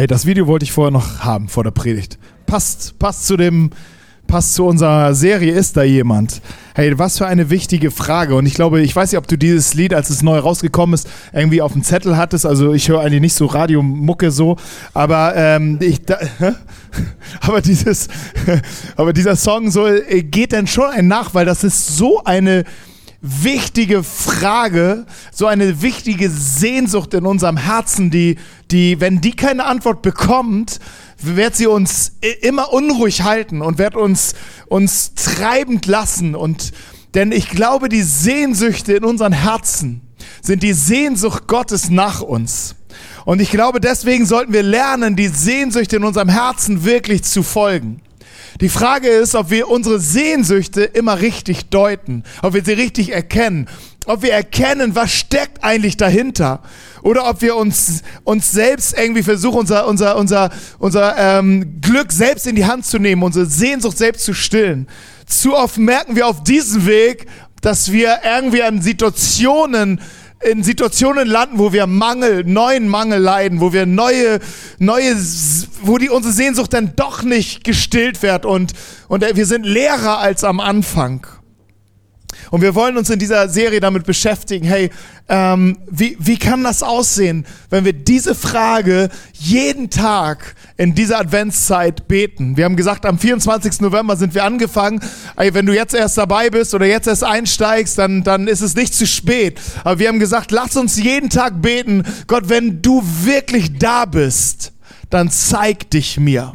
Hey, das Video wollte ich vorher noch haben vor der Predigt. Passt, passt zu dem, passt zu unserer Serie Ist da jemand? Hey, was für eine wichtige Frage. Und ich glaube, ich weiß nicht, ob du dieses Lied, als es neu rausgekommen ist, irgendwie auf dem Zettel hattest. Also ich höre eigentlich nicht so Radiomucke so, aber ähm, ich, da, aber dieses, aber dieser Song so äh, geht dann schon ein nach, weil das ist so eine wichtige Frage, so eine wichtige Sehnsucht in unserem Herzen, die, die, wenn die keine Antwort bekommt, wird sie uns immer unruhig halten und wird uns, uns treibend lassen. Und, denn ich glaube, die Sehnsüchte in unseren Herzen sind die Sehnsucht Gottes nach uns. Und ich glaube, deswegen sollten wir lernen, die Sehnsüchte in unserem Herzen wirklich zu folgen. Die Frage ist, ob wir unsere Sehnsüchte immer richtig deuten, ob wir sie richtig erkennen, ob wir erkennen, was steckt eigentlich dahinter, oder ob wir uns uns selbst irgendwie versuchen, unser unser unser unser ähm, Glück selbst in die Hand zu nehmen, unsere Sehnsucht selbst zu stillen. Zu oft merken wir auf diesem Weg, dass wir irgendwie an Situationen in Situationen landen, wo wir Mangel, neuen Mangel leiden, wo wir neue, neue, wo die unsere Sehnsucht dann doch nicht gestillt wird und, und wir sind leerer als am Anfang. Und wir wollen uns in dieser Serie damit beschäftigen, hey, ähm, wie, wie kann das aussehen, wenn wir diese Frage jeden Tag in dieser Adventszeit beten? Wir haben gesagt, am 24. November sind wir angefangen. Ey, wenn du jetzt erst dabei bist oder jetzt erst einsteigst, dann, dann ist es nicht zu spät. Aber wir haben gesagt, lass uns jeden Tag beten. Gott, wenn du wirklich da bist, dann zeig dich mir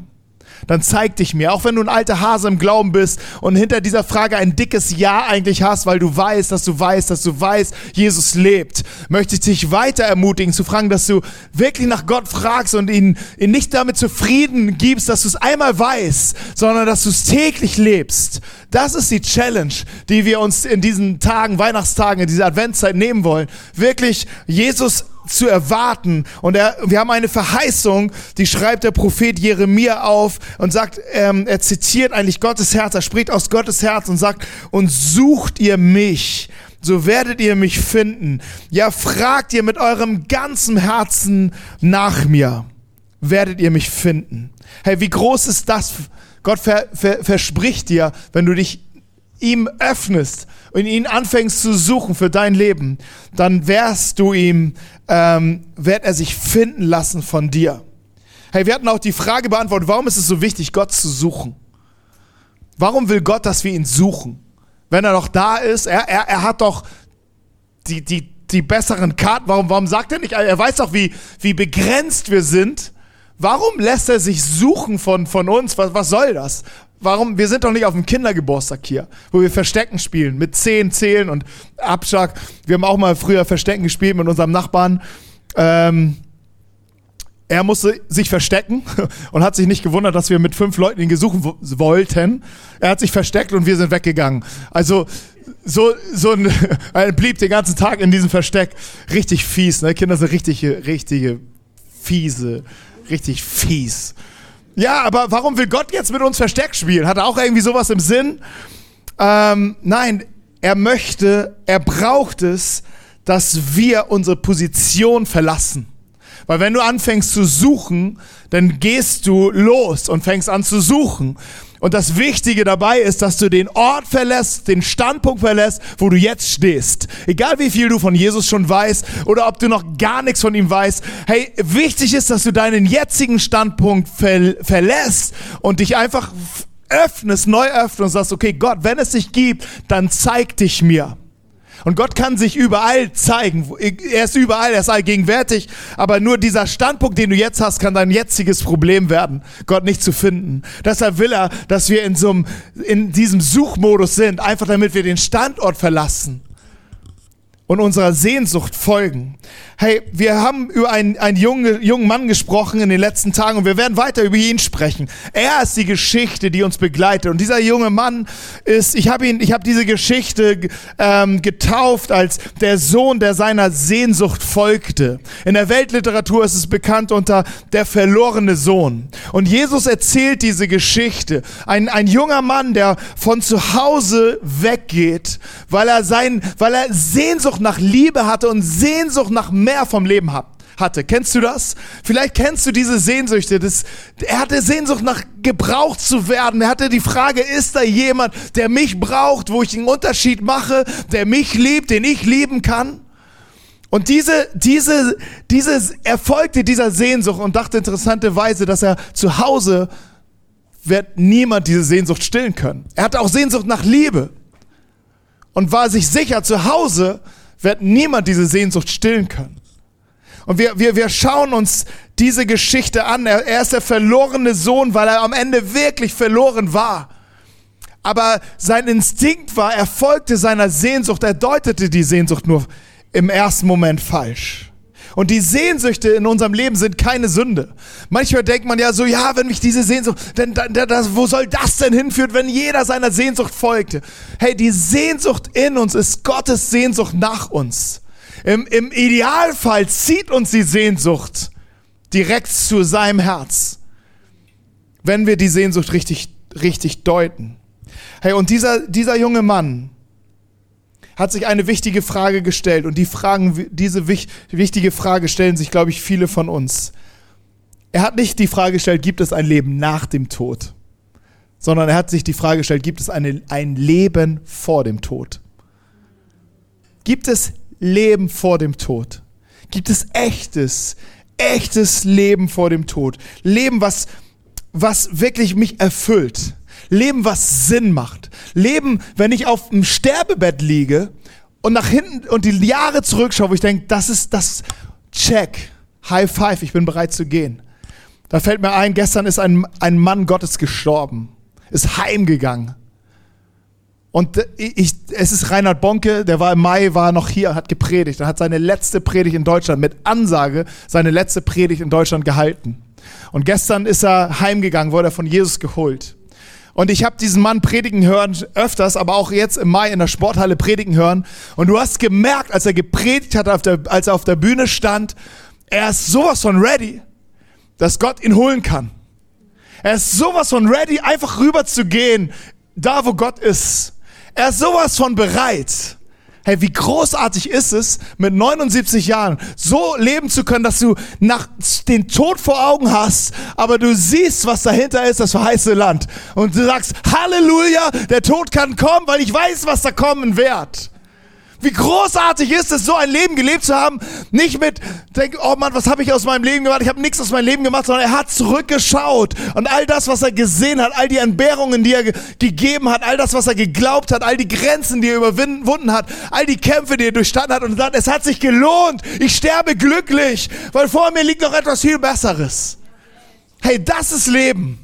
dann zeig dich mir. Auch wenn du ein alter Hase im Glauben bist und hinter dieser Frage ein dickes Ja eigentlich hast, weil du weißt, dass du weißt, dass du weißt, Jesus lebt, möchte ich dich weiter ermutigen zu fragen, dass du wirklich nach Gott fragst und ihn, ihn nicht damit zufrieden gibst, dass du es einmal weißt, sondern dass du es täglich lebst. Das ist die Challenge, die wir uns in diesen Tagen, Weihnachtstagen, in dieser Adventszeit nehmen wollen. Wirklich Jesus zu erwarten. Und er, wir haben eine Verheißung, die schreibt der Prophet Jeremia auf und sagt, ähm, er zitiert eigentlich Gottes Herz, er spricht aus Gottes Herz und sagt, und sucht ihr mich, so werdet ihr mich finden. Ja, fragt ihr mit eurem ganzen Herzen nach mir, werdet ihr mich finden. Hey, wie groß ist das? Gott ver, ver, verspricht dir, wenn du dich ihm öffnest und ihn anfängst zu suchen für dein Leben, dann wirst du ihm, ähm, wird er sich finden lassen von dir. Hey, wir hatten auch die Frage beantwortet, warum ist es so wichtig, Gott zu suchen? Warum will Gott, dass wir ihn suchen? Wenn er doch da ist, er, er, er hat doch die, die, die besseren Karten. Warum, warum sagt er nicht? Er weiß doch, wie, wie begrenzt wir sind. Warum lässt er sich suchen von, von uns? Was, was soll das? Warum? Wir sind doch nicht auf dem Kindergeburtstag hier, wo wir Verstecken spielen, mit Zehn Zählen und Abschlag. Wir haben auch mal früher Verstecken gespielt mit unserem Nachbarn. Ähm, er musste sich verstecken und hat sich nicht gewundert, dass wir mit fünf Leuten ihn gesuchen wollten. Er hat sich versteckt und wir sind weggegangen. Also so, so ein, er blieb den ganzen Tag in diesem Versteck. Richtig fies, ne? Kinder sind richtige, richtige fiese, richtig fies. Ja, aber warum will Gott jetzt mit uns Versteck spielen? Hat er auch irgendwie sowas im Sinn? Ähm, nein, er möchte, er braucht es, dass wir unsere Position verlassen. Weil wenn du anfängst zu suchen, dann gehst du los und fängst an zu suchen. Und das Wichtige dabei ist, dass du den Ort verlässt, den Standpunkt verlässt, wo du jetzt stehst. Egal wie viel du von Jesus schon weißt oder ob du noch gar nichts von ihm weißt. Hey, wichtig ist, dass du deinen jetzigen Standpunkt ver verlässt und dich einfach öffnest, neu öffnest und sagst, okay, Gott, wenn es dich gibt, dann zeig dich mir. Und Gott kann sich überall zeigen. Er ist überall, er ist allgegenwärtig. Aber nur dieser Standpunkt, den du jetzt hast, kann dein jetziges Problem werden, Gott nicht zu finden. Deshalb will er, dass wir in, so einem, in diesem Suchmodus sind, einfach damit wir den Standort verlassen und unserer Sehnsucht folgen. Hey, wir haben über einen, einen jungen, jungen Mann gesprochen in den letzten Tagen und wir werden weiter über ihn sprechen. Er ist die Geschichte, die uns begleitet. Und dieser junge Mann ist, ich habe ihn, ich habe diese Geschichte ähm, getauft als der Sohn, der seiner Sehnsucht folgte. In der Weltliteratur ist es bekannt unter der verlorene Sohn. Und Jesus erzählt diese Geschichte. Ein, ein junger Mann, der von zu Hause weggeht, weil er sein, weil er Sehnsucht nach Liebe hatte und Sehnsucht nach mehr vom Leben hatte. Kennst du das? Vielleicht kennst du diese Sehnsüchte. Das, er hatte Sehnsucht nach gebraucht zu werden. Er hatte die Frage, ist da jemand, der mich braucht, wo ich einen Unterschied mache, der mich liebt, den ich lieben kann? Und diese, diese, dieses erfolgte dieser Sehnsucht und dachte interessanterweise, dass er zu Hause wird niemand diese Sehnsucht stillen können. Er hatte auch Sehnsucht nach Liebe und war sich sicher, zu Hause wird niemand diese Sehnsucht stillen können. Und wir, wir, wir schauen uns diese Geschichte an. Er, er ist der verlorene Sohn, weil er am Ende wirklich verloren war. Aber sein Instinkt war, er folgte seiner Sehnsucht, er deutete die Sehnsucht nur im ersten Moment falsch. Und die Sehnsüchte in unserem Leben sind keine Sünde. Manchmal denkt man ja so, ja, wenn mich diese Sehnsucht, denn da, da, wo soll das denn hinführen, wenn jeder seiner Sehnsucht folgte? Hey, die Sehnsucht in uns ist Gottes Sehnsucht nach uns. Im, Im Idealfall zieht uns die Sehnsucht direkt zu seinem Herz, wenn wir die Sehnsucht richtig, richtig deuten. Hey, und dieser, dieser junge Mann, hat sich eine wichtige Frage gestellt und die Fragen, diese wichtige Frage stellen sich, glaube ich, viele von uns. Er hat nicht die Frage gestellt, gibt es ein Leben nach dem Tod, sondern er hat sich die Frage gestellt, gibt es eine, ein Leben vor dem Tod? Gibt es Leben vor dem Tod? Gibt es echtes, echtes Leben vor dem Tod? Leben, was, was wirklich mich erfüllt? Leben, was Sinn macht. Leben, wenn ich auf dem Sterbebett liege und nach hinten und die Jahre zurückschaue, wo ich denke, das ist das Check, High Five, ich bin bereit zu gehen. Da fällt mir ein, gestern ist ein, ein Mann Gottes gestorben, ist heimgegangen. Und ich, es ist Reinhard Bonke, der war im Mai, war noch hier, hat gepredigt. Er hat seine letzte Predigt in Deutschland mit Ansage, seine letzte Predigt in Deutschland gehalten. Und gestern ist er heimgegangen, wurde er von Jesus geholt. Und ich habe diesen Mann predigen hören öfters, aber auch jetzt im Mai in der Sporthalle predigen hören. Und du hast gemerkt, als er gepredigt hat, als er auf der Bühne stand, er ist sowas von ready, dass Gott ihn holen kann. Er ist sowas von ready, einfach rüber zu gehen, da wo Gott ist. Er ist sowas von bereit. Hey, wie großartig ist es, mit 79 Jahren so leben zu können, dass du nach den Tod vor Augen hast, aber du siehst, was dahinter ist, das verheißene Land. Und du sagst, Halleluja, der Tod kann kommen, weil ich weiß, was da kommen wird. Wie großartig ist es, so ein Leben gelebt zu haben. Nicht mit, denk, oh Mann, was habe ich aus meinem Leben gemacht? Ich habe nichts aus meinem Leben gemacht, sondern er hat zurückgeschaut. Und all das, was er gesehen hat, all die Entbehrungen, die er ge gegeben hat, all das, was er geglaubt hat, all die Grenzen, die er überwunden hat, all die Kämpfe, die er durchstanden hat und sagt, es hat sich gelohnt. Ich sterbe glücklich, weil vor mir liegt noch etwas viel Besseres. Hey, das ist Leben.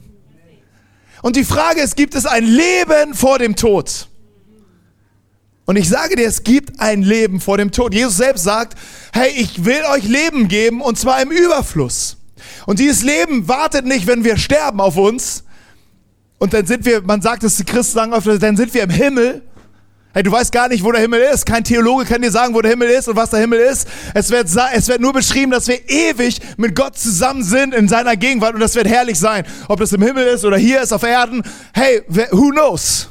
Und die Frage ist, gibt es ein Leben vor dem Tod? Und ich sage dir, es gibt ein Leben vor dem Tod. Jesus selbst sagt, hey, ich will euch Leben geben und zwar im Überfluss. Und dieses Leben wartet nicht, wenn wir sterben auf uns. Und dann sind wir, man sagt es, die Christen sagen oft, dann sind wir im Himmel. Hey, du weißt gar nicht, wo der Himmel ist. Kein Theologe kann dir sagen, wo der Himmel ist und was der Himmel ist. Es wird, es wird nur beschrieben, dass wir ewig mit Gott zusammen sind in seiner Gegenwart und das wird herrlich sein. Ob das im Himmel ist oder hier ist auf Erden. Hey, who knows?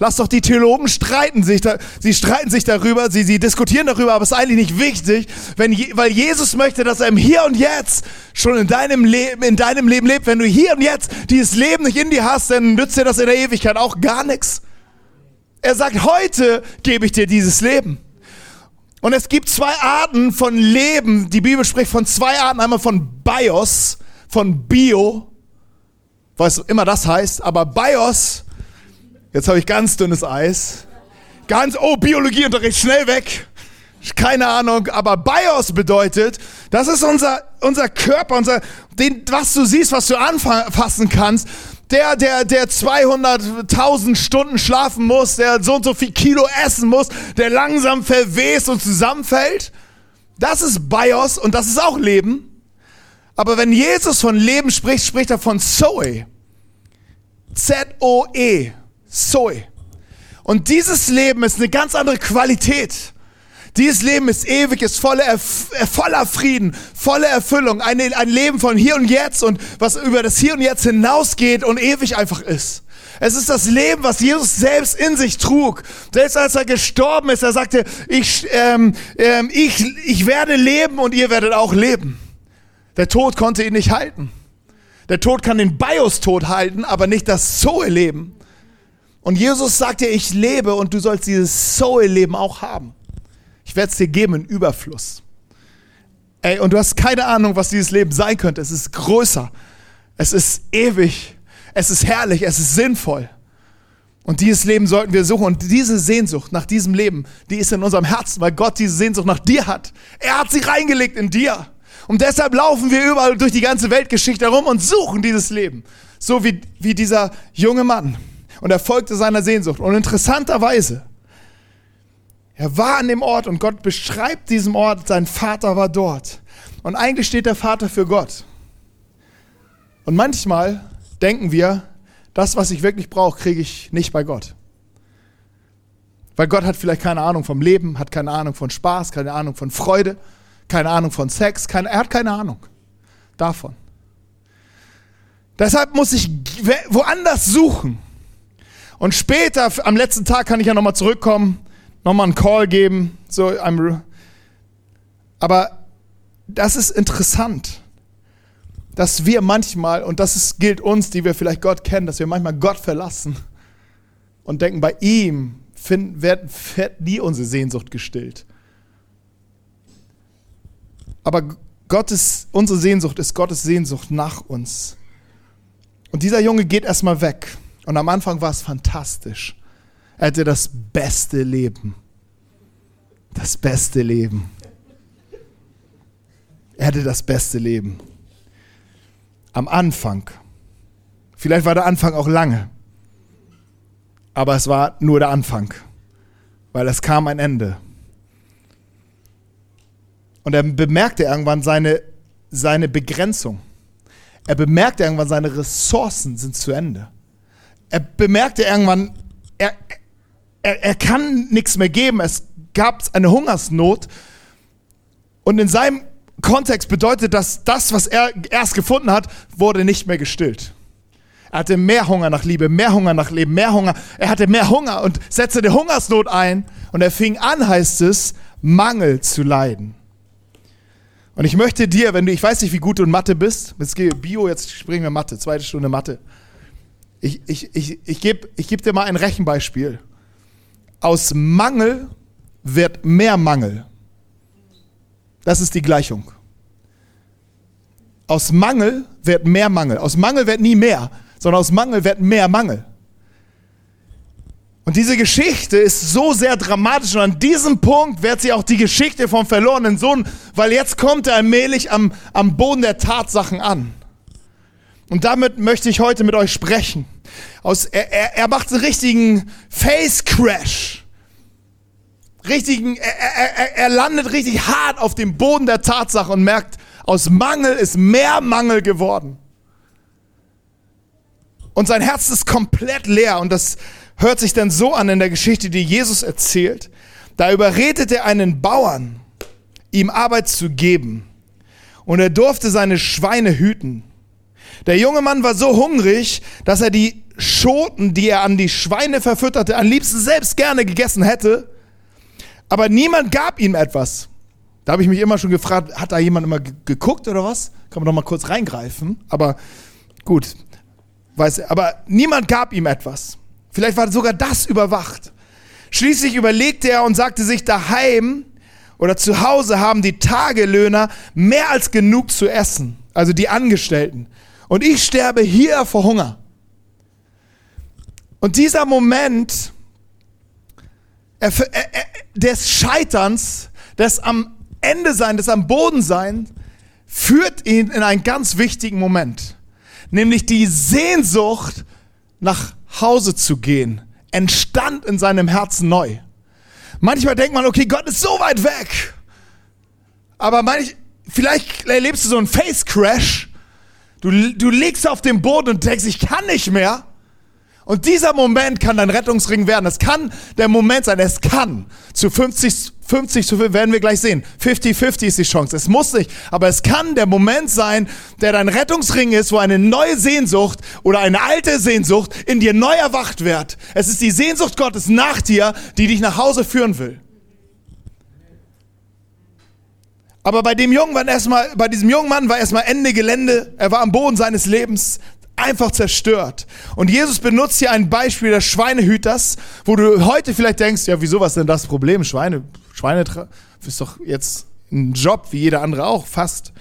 Lass doch die Theologen streiten sich, da, sie streiten sich darüber, sie, sie diskutieren darüber, aber es ist eigentlich nicht wichtig, wenn, weil Jesus möchte, dass er im Hier und Jetzt schon in deinem Leben, in deinem Leben lebt. Wenn du hier und jetzt dieses Leben nicht in dir hast, dann nützt dir das in der Ewigkeit auch gar nichts. Er sagt, heute gebe ich dir dieses Leben. Und es gibt zwei Arten von Leben. Die Bibel spricht von zwei Arten. Einmal von Bios, von Bio, was immer das heißt. Aber Bios Jetzt habe ich ganz dünnes Eis. Ganz, oh, Biologieunterricht, schnell weg. Keine Ahnung, aber BIOS bedeutet, das ist unser, unser Körper, unser, den, was du siehst, was du anfassen kannst. Der, der, der 200.000 Stunden schlafen muss, der so und so viel Kilo essen muss, der langsam verwest und zusammenfällt. Das ist BIOS und das ist auch Leben. Aber wenn Jesus von Leben spricht, spricht er von Zoe. Z-O-E. Zoe. Und dieses Leben ist eine ganz andere Qualität. Dieses Leben ist ewig, ist voller, Erf äh, voller Frieden, voller Erfüllung. Ein, ein Leben von hier und jetzt und was über das Hier und Jetzt hinausgeht und ewig einfach ist. Es ist das Leben, was Jesus selbst in sich trug. Selbst als er gestorben ist, er sagte, ich, ähm, ähm, ich, ich werde leben und ihr werdet auch leben. Der Tod konnte ihn nicht halten. Der Tod kann den Bios-Tod halten, aber nicht das Zoe-Leben. Und Jesus sagte, ich lebe und du sollst dieses Zoe-Leben auch haben. Ich werde es dir geben in Überfluss. Ey, und du hast keine Ahnung, was dieses Leben sein könnte. Es ist größer. Es ist ewig. Es ist herrlich. Es ist sinnvoll. Und dieses Leben sollten wir suchen. Und diese Sehnsucht nach diesem Leben, die ist in unserem Herzen, weil Gott diese Sehnsucht nach dir hat. Er hat sie reingelegt in dir. Und deshalb laufen wir überall durch die ganze Weltgeschichte herum und suchen dieses Leben. So wie, wie dieser junge Mann. Und er folgte seiner Sehnsucht. Und interessanterweise, er war an dem Ort und Gott beschreibt diesen Ort, sein Vater war dort. Und eigentlich steht der Vater für Gott. Und manchmal denken wir, das, was ich wirklich brauche, kriege ich nicht bei Gott. Weil Gott hat vielleicht keine Ahnung vom Leben, hat keine Ahnung von Spaß, keine Ahnung von Freude keine Ahnung von Sex, keine, er hat keine Ahnung davon. Deshalb muss ich woanders suchen. Und später, am letzten Tag, kann ich ja nochmal zurückkommen, nochmal einen Call geben. So, aber das ist interessant, dass wir manchmal, und das ist, gilt uns, die wir vielleicht Gott kennen, dass wir manchmal Gott verlassen und denken, bei ihm wird nie unsere Sehnsucht gestillt. Aber Gottes, unsere Sehnsucht ist Gottes Sehnsucht nach uns. Und dieser Junge geht erstmal weg. Und am Anfang war es fantastisch. Er hatte das beste Leben. Das beste Leben. Er hatte das beste Leben. Am Anfang. Vielleicht war der Anfang auch lange. Aber es war nur der Anfang. Weil es kam ein Ende. Und er bemerkte irgendwann seine, seine Begrenzung. Er bemerkte irgendwann, seine Ressourcen sind zu Ende. Er bemerkte irgendwann, er, er, er kann nichts mehr geben. Es gab eine Hungersnot. Und in seinem Kontext bedeutet das, das, was er erst gefunden hat, wurde nicht mehr gestillt. Er hatte mehr Hunger nach Liebe, mehr Hunger nach Leben, mehr Hunger. Er hatte mehr Hunger und setzte die Hungersnot ein. Und er fing an, heißt es, Mangel zu leiden. Und ich möchte dir, wenn du, ich weiß nicht, wie gut du in Mathe bist, jetzt gehe Bio, jetzt springen wir Mathe, zweite Stunde Mathe. Ich, ich, ich, ich gebe ich geb dir mal ein Rechenbeispiel. Aus Mangel wird mehr Mangel. Das ist die Gleichung. Aus Mangel wird mehr Mangel. Aus Mangel wird nie mehr, sondern aus Mangel wird mehr Mangel. Und diese Geschichte ist so sehr dramatisch und an diesem Punkt wird sie auch die Geschichte vom verlorenen Sohn, weil jetzt kommt er allmählich am, am Boden der Tatsachen an. Und damit möchte ich heute mit euch sprechen. Aus, er, er, er macht einen richtigen Face Crash. Richtigen, er, er, er landet richtig hart auf dem Boden der Tatsache und merkt, aus Mangel ist mehr Mangel geworden. Und sein Herz ist komplett leer und das, hört sich dann so an in der Geschichte, die Jesus erzählt. Da überredet er einen Bauern, ihm Arbeit zu geben. Und er durfte seine Schweine hüten. Der junge Mann war so hungrig, dass er die Schoten, die er an die Schweine verfütterte, am liebsten selbst gerne gegessen hätte. Aber niemand gab ihm etwas. Da habe ich mich immer schon gefragt, hat da jemand immer geguckt oder was? Kann man doch mal kurz reingreifen. Aber gut, weiß er. Aber niemand gab ihm etwas. Vielleicht war sogar das überwacht. Schließlich überlegte er und sagte sich, daheim oder zu Hause haben die Tagelöhner mehr als genug zu essen, also die Angestellten. Und ich sterbe hier vor Hunger. Und dieser Moment des Scheiterns, des am Ende sein, des am Boden sein, führt ihn in einen ganz wichtigen Moment. Nämlich die Sehnsucht nach Hause zu gehen, entstand in seinem Herzen neu. Manchmal denkt man, okay, Gott ist so weit weg. Aber manch, vielleicht erlebst du so einen Face Crash. Du, du liegst auf dem Boden und denkst, ich kann nicht mehr. Und dieser Moment kann dein Rettungsring werden. Es kann der Moment sein. Es kann. Zu 50, 50 zu viel werden wir gleich sehen. 50-50 ist die Chance. Es muss nicht. Aber es kann der Moment sein, der dein Rettungsring ist, wo eine neue Sehnsucht oder eine alte Sehnsucht in dir neu erwacht wird. Es ist die Sehnsucht Gottes nach dir, die dich nach Hause führen will. Aber bei dem jungen Mann erstmal, bei diesem jungen Mann war erstmal Ende Gelände. Er war am Boden seines Lebens einfach zerstört. Und Jesus benutzt hier ein Beispiel des Schweinehüters, wo du heute vielleicht denkst, ja, wieso was denn das Problem? Schweine, Schweine ist doch jetzt ein Job wie jeder andere auch, fast.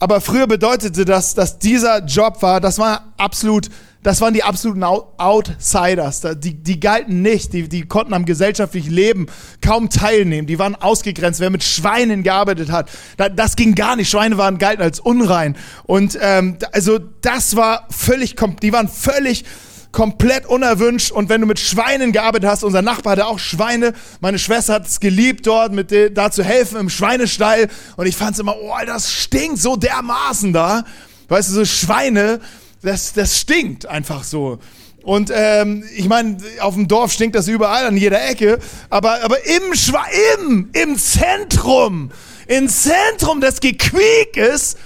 Aber früher bedeutete das, dass dieser Job war, das war absolut das waren die absoluten Outsiders. Die, die galten nicht, die, die konnten am gesellschaftlichen Leben kaum teilnehmen. Die waren ausgegrenzt. Wer mit Schweinen gearbeitet hat, das ging gar nicht. Schweine waren galten als unrein. Und ähm, also das war völlig, die waren völlig komplett unerwünscht. Und wenn du mit Schweinen gearbeitet hast, unser Nachbar hatte auch Schweine. Meine Schwester hat es geliebt, dort mit da zu helfen im Schweinestall. Und ich fand es immer, oh, das stinkt so dermaßen da. Weißt du, so Schweine, das, das stinkt einfach so. Und ähm, ich meine, auf dem Dorf stinkt das überall an jeder Ecke, aber, aber im, Schwa im, im Zentrum, im Zentrum des Gequiekes,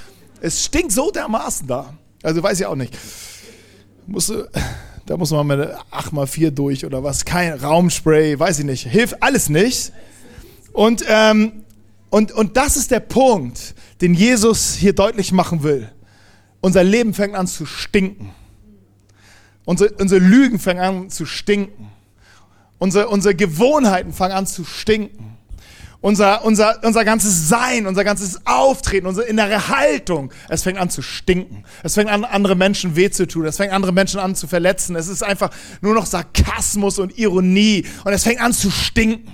es stinkt so dermaßen da. Also weiß ich auch nicht. Muss, da muss man mit 8x4 durch oder was, kein Raumspray, weiß ich nicht. Hilft alles nicht. Und, ähm, und, und das ist der Punkt, den Jesus hier deutlich machen will. Unser Leben fängt an zu stinken. Unsere, unsere Lügen fangen an zu stinken. Unsere, unsere Gewohnheiten fangen an zu stinken. Unser, unser, unser ganzes Sein, unser ganzes Auftreten, unsere innere Haltung, es fängt an zu stinken. Es fängt an, andere Menschen weh zu tun. Es fängt andere Menschen an zu verletzen. Es ist einfach nur noch Sarkasmus und Ironie. Und es fängt an zu stinken.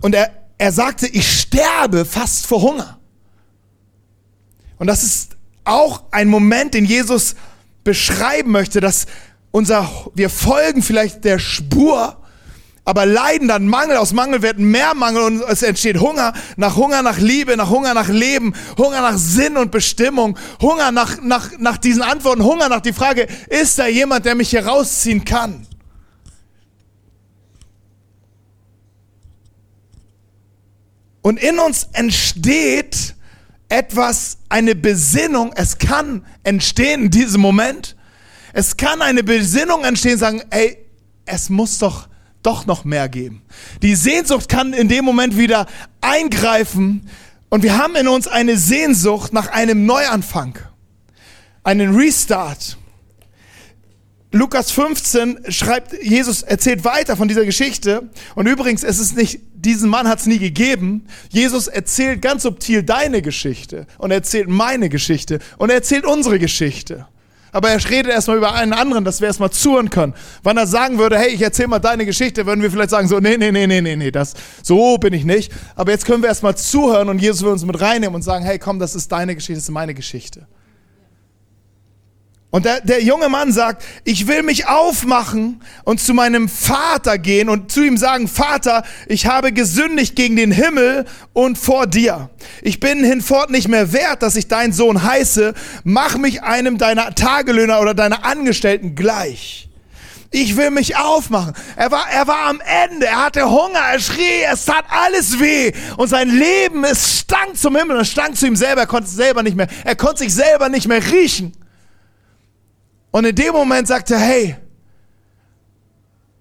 Und er, er sagte, ich sterbe fast vor Hunger. Und das ist auch ein Moment, den Jesus beschreiben möchte, dass unser, wir folgen vielleicht der Spur, aber leiden dann Mangel, aus Mangel wird mehr Mangel und es entsteht Hunger, nach Hunger nach Liebe, nach Hunger nach Leben, Hunger nach Sinn und Bestimmung, Hunger nach, nach, nach diesen Antworten, Hunger nach die Frage, ist da jemand, der mich hier rausziehen kann? Und in uns entsteht etwas, eine Besinnung. Es kann entstehen in diesem Moment. Es kann eine Besinnung entstehen, sagen, ey, es muss doch, doch noch mehr geben. Die Sehnsucht kann in dem Moment wieder eingreifen und wir haben in uns eine Sehnsucht nach einem Neuanfang, einen Restart. Lukas 15 schreibt, Jesus erzählt weiter von dieser Geschichte. Und übrigens, es ist nicht, diesen Mann hat es nie gegeben. Jesus erzählt ganz subtil deine Geschichte und erzählt meine Geschichte und er erzählt unsere Geschichte. Aber er redet erstmal über einen anderen, dass wir erstmal zuhören können. Wenn er sagen würde, hey, ich erzähl mal deine Geschichte, würden wir vielleicht sagen, so, nee, nee, nee, nee, nee, nee, das, so bin ich nicht. Aber jetzt können wir erstmal zuhören und Jesus will uns mit reinnehmen und sagen, hey, komm, das ist deine Geschichte, das ist meine Geschichte. Und der, der junge Mann sagt, ich will mich aufmachen und zu meinem Vater gehen und zu ihm sagen, Vater, ich habe gesündigt gegen den Himmel und vor dir. Ich bin hinfort nicht mehr wert, dass ich dein Sohn heiße. Mach mich einem deiner Tagelöhner oder deiner Angestellten gleich. Ich will mich aufmachen. Er war, er war am Ende. Er hatte Hunger. Er schrie. Es tat alles weh. Und sein Leben, es stank zum Himmel. Es stank zu ihm selber. Er konnte es selber nicht mehr. Er konnte sich selber nicht mehr riechen. Und in dem Moment sagt er, hey,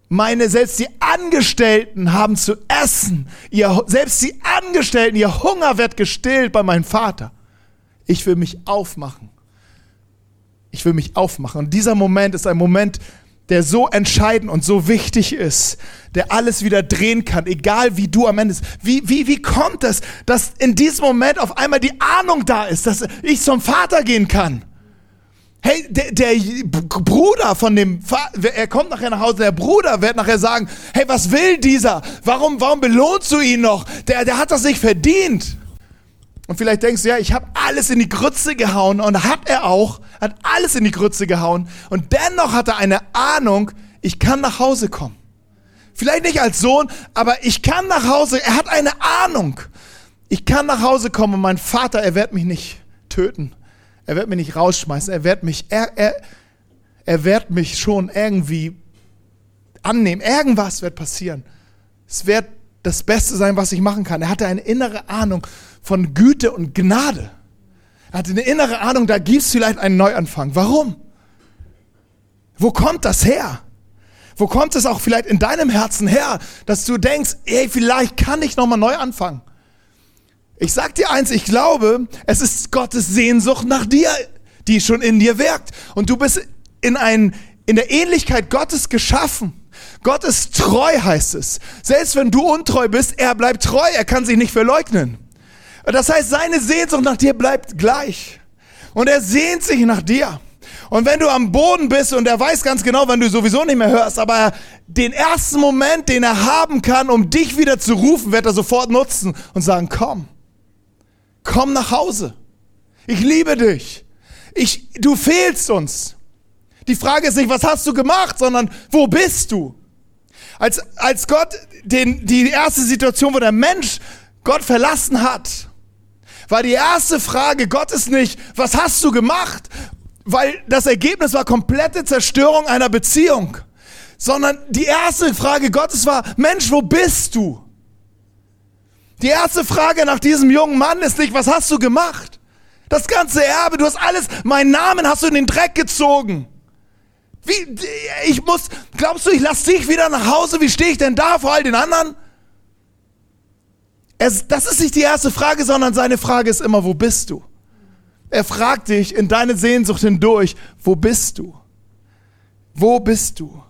meine, selbst die Angestellten haben zu essen. Ihr, selbst die Angestellten, ihr Hunger wird gestillt bei meinem Vater. Ich will mich aufmachen. Ich will mich aufmachen. Und dieser Moment ist ein Moment, der so entscheidend und so wichtig ist, der alles wieder drehen kann, egal wie du am Ende bist. Wie, wie, wie kommt es, dass in diesem Moment auf einmal die Ahnung da ist, dass ich zum Vater gehen kann? Hey, der, der Bruder von dem, er kommt nachher nach Hause, der Bruder wird nachher sagen, hey, was will dieser? Warum, warum belohnst du ihn noch? Der, der hat das nicht verdient. Und vielleicht denkst du, ja, ich habe alles in die Grütze gehauen und hat er auch, hat alles in die Grütze gehauen und dennoch hat er eine Ahnung, ich kann nach Hause kommen. Vielleicht nicht als Sohn, aber ich kann nach Hause, er hat eine Ahnung. Ich kann nach Hause kommen und mein Vater, er wird mich nicht töten. Er wird mich nicht rausschmeißen. Er wird mich, er, er, er wird mich schon irgendwie annehmen. Irgendwas wird passieren. Es wird das Beste sein, was ich machen kann. Er hatte eine innere Ahnung von Güte und Gnade. Er hatte eine innere Ahnung, da gibt es vielleicht einen Neuanfang. Warum? Wo kommt das her? Wo kommt es auch vielleicht in deinem Herzen her, dass du denkst, ey, vielleicht kann ich nochmal neu anfangen? Ich sag dir eins, ich glaube, es ist Gottes Sehnsucht nach dir, die schon in dir wirkt. Und du bist in, ein, in der Ähnlichkeit Gottes geschaffen. Gott ist treu, heißt es. Selbst wenn du untreu bist, er bleibt treu, er kann sich nicht verleugnen. Das heißt, seine Sehnsucht nach dir bleibt gleich. Und er sehnt sich nach dir. Und wenn du am Boden bist und er weiß ganz genau, wenn du sowieso nicht mehr hörst, aber den ersten Moment, den er haben kann, um dich wieder zu rufen, wird er sofort nutzen und sagen, komm, komm nach Hause. Ich liebe dich. Ich, du fehlst uns. Die Frage ist nicht, was hast du gemacht, sondern wo bist du? Als, als Gott den, die erste Situation, wo der Mensch Gott verlassen hat, war die erste Frage Gottes nicht, was hast du gemacht? Weil das Ergebnis war komplette Zerstörung einer Beziehung. Sondern die erste Frage Gottes war, Mensch, wo bist du? Die erste Frage nach diesem jungen Mann ist nicht, was hast du gemacht? Das ganze Erbe, du hast alles, meinen Namen hast du in den Dreck gezogen. Wie, ich muss, glaubst du, ich lass dich wieder nach Hause? Wie stehe ich denn da vor all den anderen? Es, das ist nicht die erste Frage, sondern seine Frage ist immer, wo bist du? Er fragt dich in deine Sehnsucht hindurch, wo bist du? Wo bist du?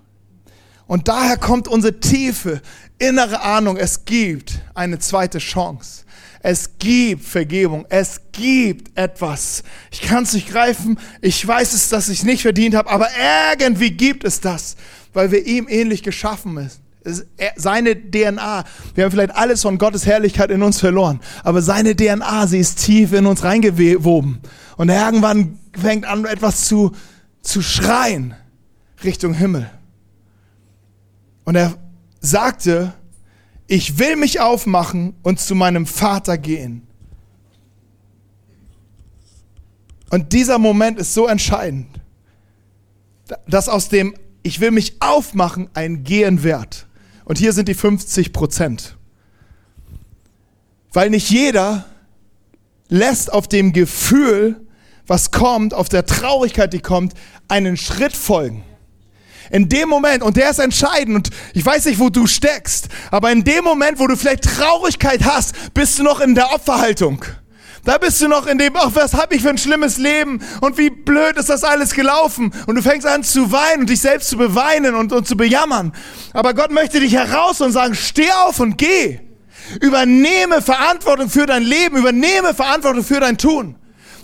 Und daher kommt unsere tiefe innere Ahnung, es gibt eine zweite Chance. Es gibt Vergebung. Es gibt etwas. Ich kann es nicht greifen. Ich weiß es, dass ich nicht verdient habe, aber irgendwie gibt es das, weil wir ihm ähnlich geschaffen sind. Seine DNA, wir haben vielleicht alles von Gottes Herrlichkeit in uns verloren, aber seine DNA, sie ist tief in uns reingewoben. Und irgendwann fängt an, etwas zu, zu schreien Richtung Himmel. Und er sagte, ich will mich aufmachen und zu meinem Vater gehen. Und dieser Moment ist so entscheidend, dass aus dem ich will mich aufmachen ein Gehen wird. Und hier sind die 50 Prozent. Weil nicht jeder lässt auf dem Gefühl, was kommt, auf der Traurigkeit, die kommt, einen Schritt folgen. In dem Moment, und der ist entscheidend, und ich weiß nicht, wo du steckst, aber in dem Moment, wo du vielleicht Traurigkeit hast, bist du noch in der Opferhaltung. Da bist du noch in dem, ach, was hab ich für ein schlimmes Leben und wie blöd ist das alles gelaufen. Und du fängst an zu weinen und dich selbst zu beweinen und, und zu bejammern. Aber Gott möchte dich heraus und sagen, steh auf und geh. Übernehme Verantwortung für dein Leben, übernehme Verantwortung für dein Tun.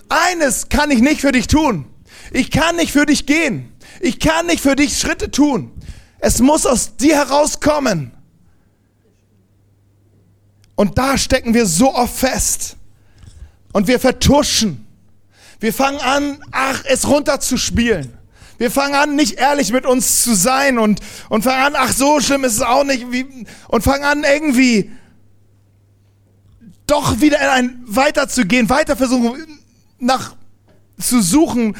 Eines kann ich nicht für dich tun. Ich kann nicht für dich gehen. Ich kann nicht für dich Schritte tun. Es muss aus dir herauskommen. Und da stecken wir so oft fest. Und wir vertuschen. Wir fangen an, ach, es runterzuspielen. Wir fangen an, nicht ehrlich mit uns zu sein und, und fangen an, ach, so schlimm ist es auch nicht. Wie, und fangen an, irgendwie doch wieder in ein, weiterzugehen, weiter versuchen, nach, zu suchen,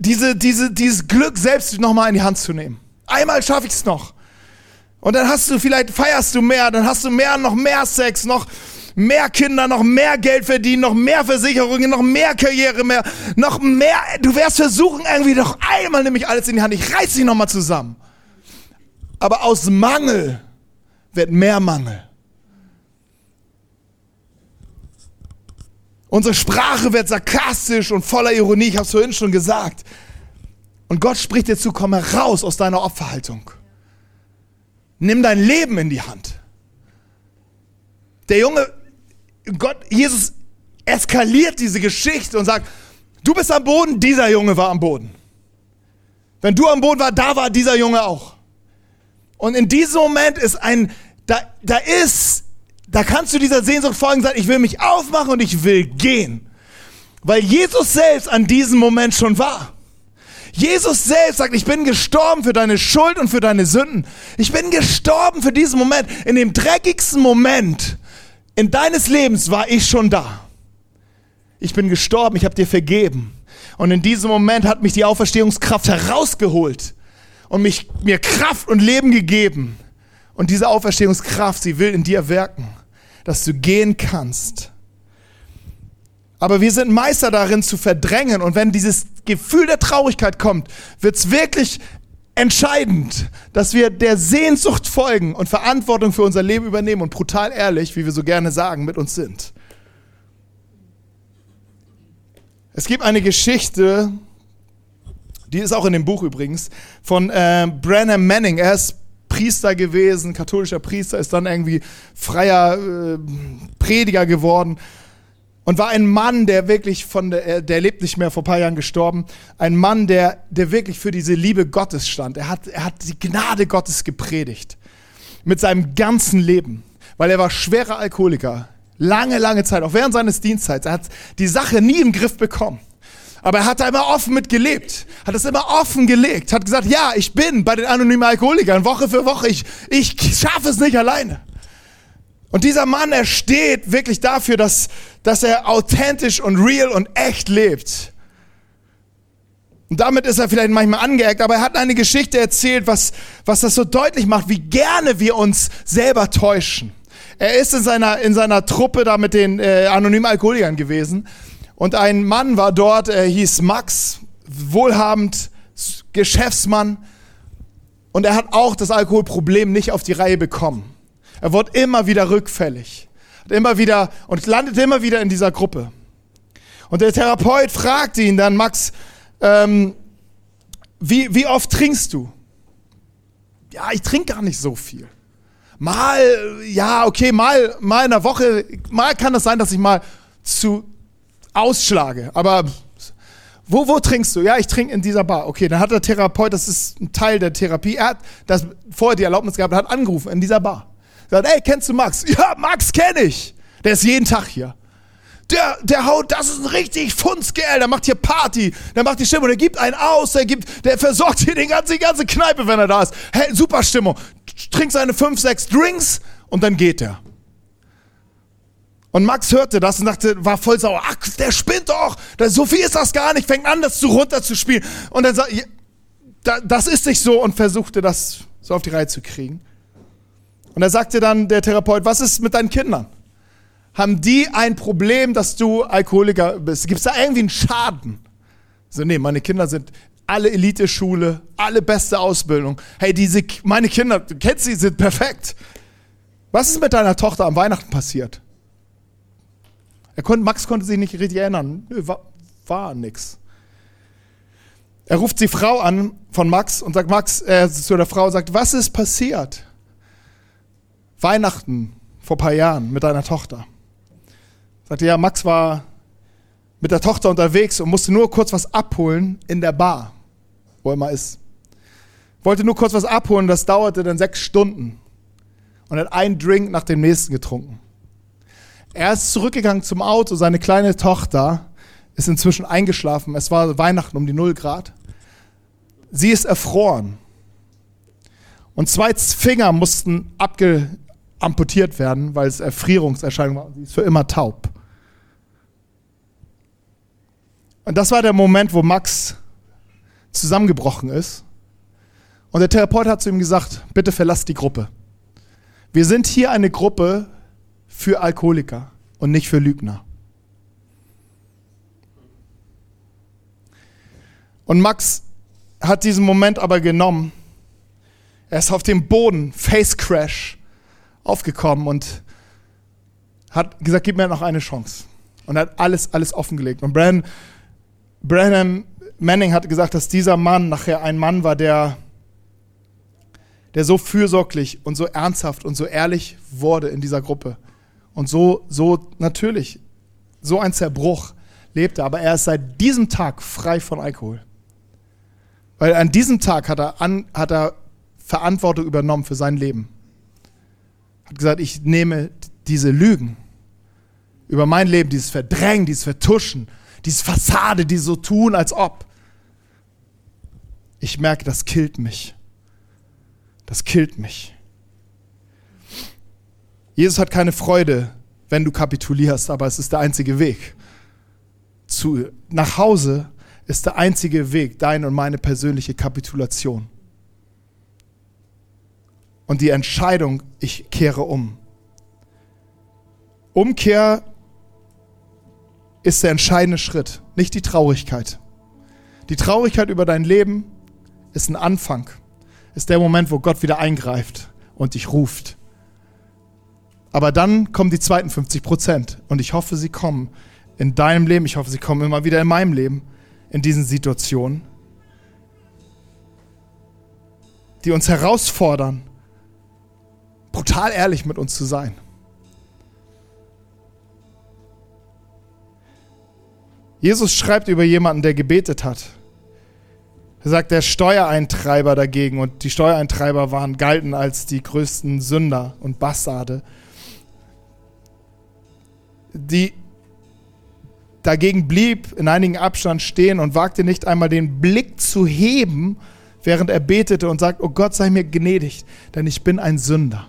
diese, diese, dieses Glück selbst nochmal in die Hand zu nehmen. Einmal schaffe ich es noch. Und dann hast du, vielleicht feierst du mehr, dann hast du mehr, noch mehr Sex, noch mehr Kinder, noch mehr Geld verdienen, noch mehr Versicherungen, noch mehr Karriere, mehr, noch mehr. Du wirst versuchen, irgendwie noch einmal nämlich alles in die Hand. Ich reiß dich nochmal zusammen. Aber aus Mangel wird mehr Mangel. Unsere Sprache wird sarkastisch und voller Ironie, ich habe es vorhin schon gesagt. Und Gott spricht dir zu, komm heraus aus deiner Opferhaltung. Nimm dein Leben in die Hand. Der Junge, Gott, Jesus eskaliert diese Geschichte und sagt, du bist am Boden, dieser Junge war am Boden. Wenn du am Boden war, da war dieser Junge auch. Und in diesem Moment ist ein, da, da ist da kannst du dieser Sehnsucht folgen, sagen, ich will mich aufmachen und ich will gehen. Weil Jesus selbst an diesem Moment schon war. Jesus selbst sagt, ich bin gestorben für deine Schuld und für deine Sünden. Ich bin gestorben für diesen Moment. In dem dreckigsten Moment in deines Lebens war ich schon da. Ich bin gestorben, ich habe dir vergeben. Und in diesem Moment hat mich die Auferstehungskraft herausgeholt und mich, mir Kraft und Leben gegeben. Und diese Auferstehungskraft, sie will in dir wirken, dass du gehen kannst. Aber wir sind Meister darin zu verdrängen. Und wenn dieses Gefühl der Traurigkeit kommt, wird es wirklich entscheidend, dass wir der Sehnsucht folgen und Verantwortung für unser Leben übernehmen und brutal ehrlich, wie wir so gerne sagen, mit uns sind. Es gibt eine Geschichte, die ist auch in dem Buch übrigens, von äh, Branham Manning. Er ist Priester gewesen, katholischer Priester, ist dann irgendwie freier äh, Prediger geworden und war ein Mann, der wirklich von der, der lebt nicht mehr, vor ein paar Jahren gestorben, ein Mann, der, der wirklich für diese Liebe Gottes stand. Er hat, er hat die Gnade Gottes gepredigt. Mit seinem ganzen Leben. Weil er war schwerer Alkoholiker. Lange, lange Zeit, auch während seines Dienstzeits. Er hat die Sache nie im Griff bekommen. Aber er hat da immer offen mit gelebt, hat es immer offen gelegt, hat gesagt, ja, ich bin bei den anonymen Alkoholikern Woche für Woche, ich, ich schaffe es nicht alleine. Und dieser Mann, er steht wirklich dafür, dass, dass er authentisch und real und echt lebt. Und damit ist er vielleicht manchmal angeeckt, aber er hat eine Geschichte erzählt, was, was das so deutlich macht, wie gerne wir uns selber täuschen. Er ist in seiner, in seiner Truppe da mit den äh, anonymen Alkoholikern gewesen. Und ein Mann war dort, er hieß Max, wohlhabend, Geschäftsmann. Und er hat auch das Alkoholproblem nicht auf die Reihe bekommen. Er wurde immer wieder rückfällig. Immer wieder, und landet immer wieder in dieser Gruppe. Und der Therapeut fragte ihn dann, Max, ähm, wie, wie oft trinkst du? Ja, ich trinke gar nicht so viel. Mal, ja, okay, mal, mal in der Woche, mal kann es das sein, dass ich mal zu ausschlage. Aber wo, wo trinkst du? Ja, ich trinke in dieser Bar. Okay, dann hat der Therapeut, das ist ein Teil der Therapie, er hat das vorher die Erlaubnis gehabt, hat angerufen in dieser Bar. Sagt, ey, kennst du Max? Ja, Max kenne ich. Der ist jeden Tag hier. Der, der haut, das ist ein richtig Fundskerl, der macht hier Party, der macht die Stimmung, der gibt einen aus, der gibt, der versorgt hier den ganzen, die ganze Kneipe, wenn er da ist. Hey, super Stimmung. Trinkt seine fünf, sechs Drinks und dann geht er. Und Max hörte das und dachte, war voll sauer. Ach, der spinnt doch. So viel ist das gar nicht. Fängt an, das zu runterzuspielen. Und dann sagt, das ist nicht so und versuchte das so auf die Reihe zu kriegen. Und da sagte dann der Therapeut, was ist mit deinen Kindern? Haben die ein Problem, dass du Alkoholiker bist? Gibt es da irgendwie einen Schaden? So, nee, meine Kinder sind alle Elite-Schule, alle beste Ausbildung. Hey, diese, meine Kinder, du kennst sie, sind perfekt. Was ist mit deiner Tochter am Weihnachten passiert? Konnte, Max konnte sich nicht richtig erinnern. Nö, war, war nix. Er ruft die Frau an von Max und sagt, Max, äh, zu der Frau sagt, was ist passiert? Weihnachten vor ein paar Jahren mit deiner Tochter. Sagte, ja, Max war mit der Tochter unterwegs und musste nur kurz was abholen in der Bar, wo er immer ist. Wollte nur kurz was abholen, das dauerte dann sechs Stunden. Und hat einen Drink nach dem nächsten getrunken. Er ist zurückgegangen zum Auto, seine kleine Tochter ist inzwischen eingeschlafen. Es war Weihnachten um die Null Grad. Sie ist erfroren. Und zwei Finger mussten abge amputiert werden, weil es Erfrierungserscheinung war und sie ist für immer taub. Und das war der Moment, wo Max zusammengebrochen ist. Und der Therapeut hat zu ihm gesagt, bitte verlass die Gruppe. Wir sind hier eine Gruppe für Alkoholiker und nicht für Lügner. Und Max hat diesen Moment aber genommen. Er ist auf dem Boden, Face Crash, aufgekommen und hat gesagt, gib mir noch eine Chance. Und hat alles, alles offengelegt. Und Brandon, Branham Manning hat gesagt, dass dieser Mann nachher ein Mann war, der, der so fürsorglich und so ernsthaft und so ehrlich wurde in dieser Gruppe. Und so, so natürlich, so ein Zerbruch lebte. Aber er ist seit diesem Tag frei von Alkohol. Weil an diesem Tag hat er, an, hat er Verantwortung übernommen für sein Leben hat gesagt, ich nehme diese Lügen über mein Leben, dieses Verdrängen, dieses Vertuschen, diese Fassade, die so tun, als ob. Ich merke, das killt mich. Das killt mich. Jesus hat keine Freude, wenn du kapitulierst, aber es ist der einzige Weg. Zu, nach Hause ist der einzige Weg, deine und meine persönliche Kapitulation. Und die Entscheidung, ich kehre um. Umkehr ist der entscheidende Schritt, nicht die Traurigkeit. Die Traurigkeit über dein Leben ist ein Anfang, ist der Moment, wo Gott wieder eingreift und dich ruft. Aber dann kommen die zweiten 50 Prozent und ich hoffe, sie kommen in deinem Leben, ich hoffe, sie kommen immer wieder in meinem Leben, in diesen Situationen, die uns herausfordern, brutal ehrlich mit uns zu sein. Jesus schreibt über jemanden, der gebetet hat. Er sagt, der Steuereintreiber dagegen, und die Steuereintreiber waren, galten als die größten Sünder und Bastarde, die dagegen blieb in einigen Abstand stehen und wagte nicht einmal den Blick zu heben, während er betete und sagt, oh Gott sei mir gnädig, denn ich bin ein Sünder.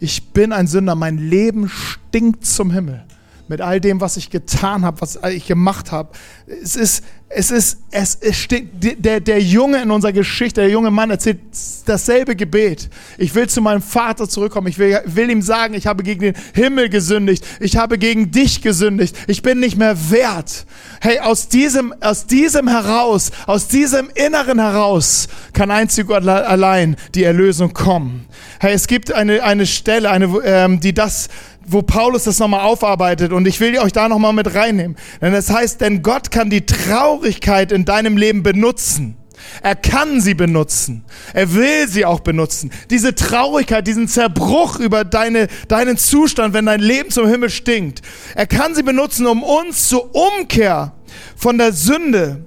Ich bin ein Sünder, mein Leben stinkt zum Himmel mit all dem, was ich getan habe, was ich gemacht habe. Es ist, es ist, es, es steht, der, der Junge in unserer Geschichte, der junge Mann erzählt dasselbe Gebet. Ich will zu meinem Vater zurückkommen. Ich will, will ihm sagen, ich habe gegen den Himmel gesündigt. Ich habe gegen dich gesündigt. Ich bin nicht mehr wert. Hey, aus diesem, aus diesem heraus, aus diesem Inneren heraus kann einzig Gott allein die Erlösung kommen. Hey, es gibt eine, eine Stelle, eine, ähm, die das wo Paulus das nochmal aufarbeitet und ich will euch da nochmal mit reinnehmen. Denn das heißt, denn Gott kann die Traurigkeit in deinem Leben benutzen. Er kann sie benutzen. Er will sie auch benutzen. Diese Traurigkeit, diesen Zerbruch über deine, deinen Zustand, wenn dein Leben zum Himmel stinkt. Er kann sie benutzen, um uns zur Umkehr von der Sünde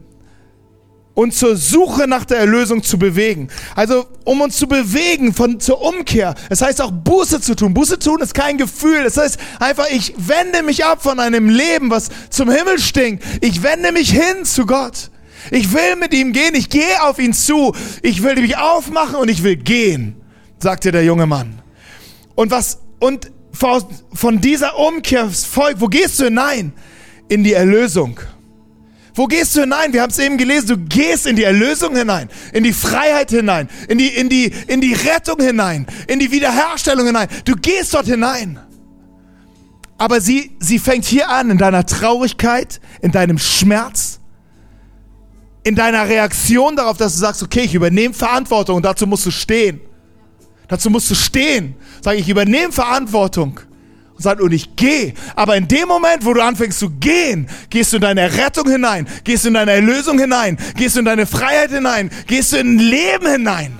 und zur Suche nach der Erlösung zu bewegen. Also um uns zu bewegen von zur Umkehr. Es heißt auch Buße zu tun. Buße tun ist kein Gefühl. Das heißt einfach, ich wende mich ab von einem Leben, was zum Himmel stinkt. Ich wende mich hin zu Gott. Ich will mit ihm gehen. Ich gehe auf ihn zu. Ich will mich aufmachen und ich will gehen, sagte der junge Mann. Und was und von dieser Umkehr folgt, wo gehst du hinein? In die Erlösung. Wo gehst du hinein? Wir haben es eben gelesen. Du gehst in die Erlösung hinein, in die Freiheit hinein, in die, in die, in die Rettung hinein, in die Wiederherstellung hinein. Du gehst dort hinein. Aber sie, sie fängt hier an, in deiner Traurigkeit, in deinem Schmerz, in deiner Reaktion darauf, dass du sagst, okay, ich übernehme Verantwortung und dazu musst du stehen. Dazu musst du stehen. Sag ich, übernehme Verantwortung und sagt, und ich gehe. Aber in dem Moment, wo du anfängst zu gehen, gehst du in deine Rettung hinein, gehst du in deine Erlösung hinein, gehst du in deine Freiheit hinein, gehst du in ein Leben hinein.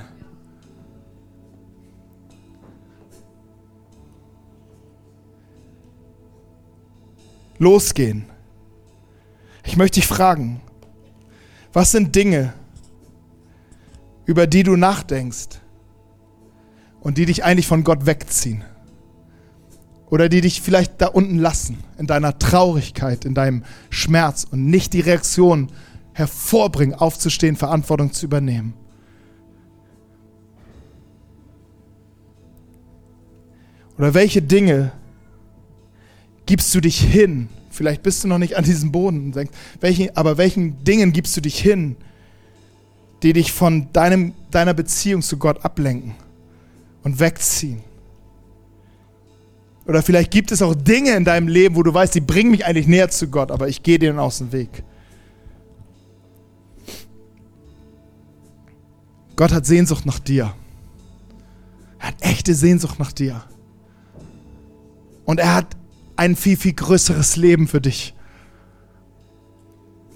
Losgehen. Ich möchte dich fragen, was sind Dinge, über die du nachdenkst und die dich eigentlich von Gott wegziehen? Oder die dich vielleicht da unten lassen, in deiner Traurigkeit, in deinem Schmerz und nicht die Reaktion hervorbringen, aufzustehen, Verantwortung zu übernehmen. Oder welche Dinge gibst du dich hin? Vielleicht bist du noch nicht an diesem Boden und denkst, welchen, aber welchen Dingen gibst du dich hin, die dich von deinem, deiner Beziehung zu Gott ablenken und wegziehen? Oder vielleicht gibt es auch Dinge in deinem Leben, wo du weißt, die bringen mich eigentlich näher zu Gott, aber ich gehe denen aus dem Weg. Gott hat Sehnsucht nach dir. Er hat echte Sehnsucht nach dir. Und er hat ein viel, viel größeres Leben für dich.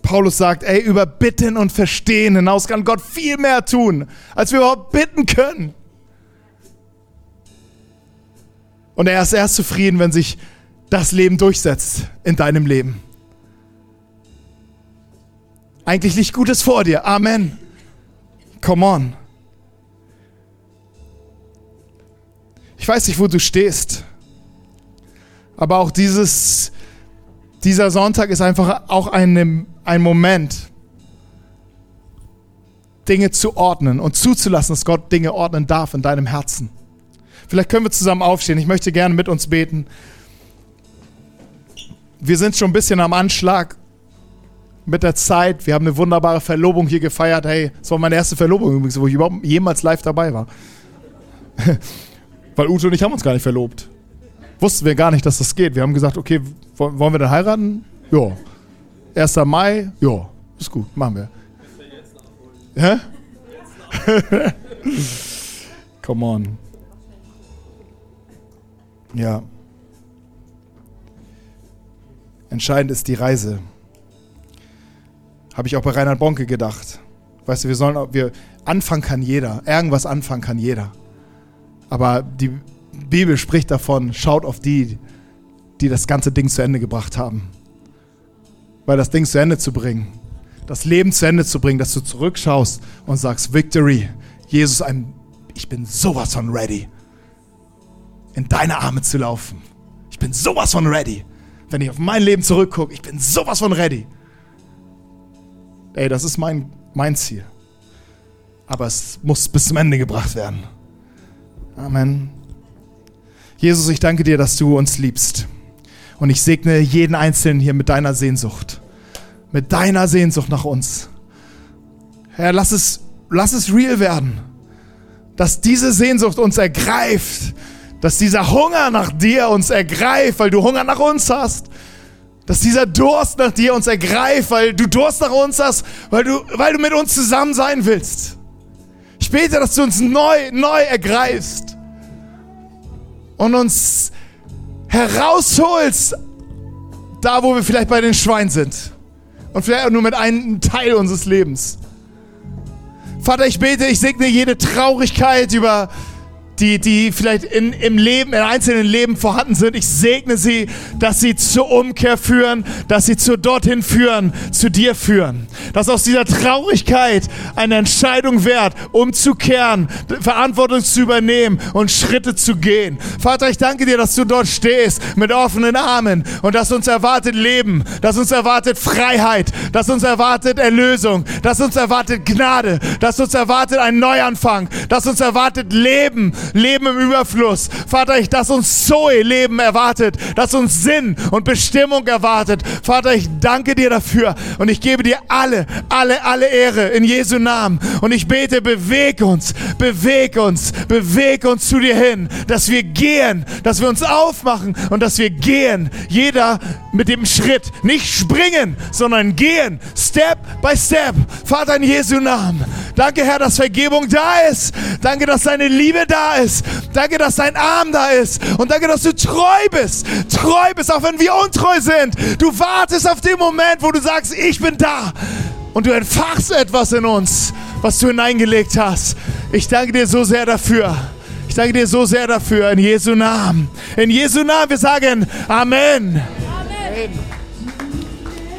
Paulus sagt, ey, über Bitten und Verstehen hinaus kann Gott viel mehr tun, als wir überhaupt bitten können. Und er ist erst zufrieden, wenn sich das Leben durchsetzt in deinem Leben. Eigentlich liegt Gutes vor dir. Amen. Come on. Ich weiß nicht, wo du stehst. Aber auch dieses, dieser Sonntag ist einfach auch ein, ein Moment, Dinge zu ordnen und zuzulassen, dass Gott Dinge ordnen darf in deinem Herzen. Vielleicht können wir zusammen aufstehen. Ich möchte gerne mit uns beten. Wir sind schon ein bisschen am Anschlag mit der Zeit. Wir haben eine wunderbare Verlobung hier gefeiert. Hey, das war meine erste Verlobung übrigens, wo ich überhaupt jemals live dabei war. Weil Ute und ich haben uns gar nicht verlobt. Wussten wir gar nicht, dass das geht. Wir haben gesagt, okay, wollen wir dann heiraten? Ja. 1. Mai? Ja. Ist gut, machen wir. Hä? Come on. Ja. Entscheidend ist die Reise. Habe ich auch bei Reinhard Bonke gedacht. Weißt du, wir sollen, wir, anfangen kann jeder. Irgendwas anfangen kann jeder. Aber die Bibel spricht davon, schaut auf die, die das ganze Ding zu Ende gebracht haben. Weil das Ding zu Ende zu bringen, das Leben zu Ende zu bringen, dass du zurückschaust und sagst, Victory, Jesus, ich bin sowas von ready, in deine Arme zu laufen. Ich bin sowas von ready. Wenn ich auf mein Leben zurückgucke, ich bin sowas von ready. Ey, das ist mein, mein Ziel. Aber es muss bis zum Ende gebracht werden. Amen. Jesus, ich danke dir, dass du uns liebst. Und ich segne jeden Einzelnen hier mit deiner Sehnsucht. Mit deiner Sehnsucht nach uns. Herr, lass es, lass es real werden. Dass diese Sehnsucht uns ergreift. Dass dieser Hunger nach dir uns ergreift, weil du Hunger nach uns hast. Dass dieser Durst nach dir uns ergreift, weil du Durst nach uns hast, weil du, weil du mit uns zusammen sein willst. Ich bete, dass du uns neu, neu ergreifst und uns herausholst, da wo wir vielleicht bei den Schweinen sind. Und vielleicht auch nur mit einem Teil unseres Lebens. Vater, ich bete, ich segne jede Traurigkeit über die, die vielleicht in, im Leben, in einzelnen Leben vorhanden sind. Ich segne sie, dass sie zur Umkehr führen, dass sie zu dorthin führen, zu dir führen. Dass aus dieser Traurigkeit eine Entscheidung wird, umzukehren, Verantwortung zu übernehmen und Schritte zu gehen. Vater, ich danke dir, dass du dort stehst mit offenen Armen und dass uns erwartet Leben, dass uns erwartet Freiheit, dass uns erwartet Erlösung, dass uns erwartet Gnade, dass uns erwartet ein Neuanfang, dass uns erwartet Leben, Leben im Überfluss. Vater, ich, dass uns Zoe-Leben erwartet, dass uns Sinn und Bestimmung erwartet. Vater, ich danke dir dafür und ich gebe dir alle, alle, alle Ehre in Jesu Namen. Und ich bete, beweg uns, beweg uns, beweg uns zu dir hin, dass wir gehen, dass wir uns aufmachen und dass wir gehen. Jeder mit dem Schritt, nicht springen, sondern gehen, Step by Step. Vater, in Jesu Namen. Danke, Herr, dass Vergebung da ist. Danke, dass deine Liebe da ist. Danke, dass dein Arm da ist. Und danke, dass du treu bist. Treu bist, auch wenn wir untreu sind. Du wartest auf den Moment, wo du sagst, ich bin da. Und du entfachst etwas in uns, was du hineingelegt hast. Ich danke dir so sehr dafür. Ich danke dir so sehr dafür in Jesu Namen. In Jesu Namen, wir sagen Amen. Amen.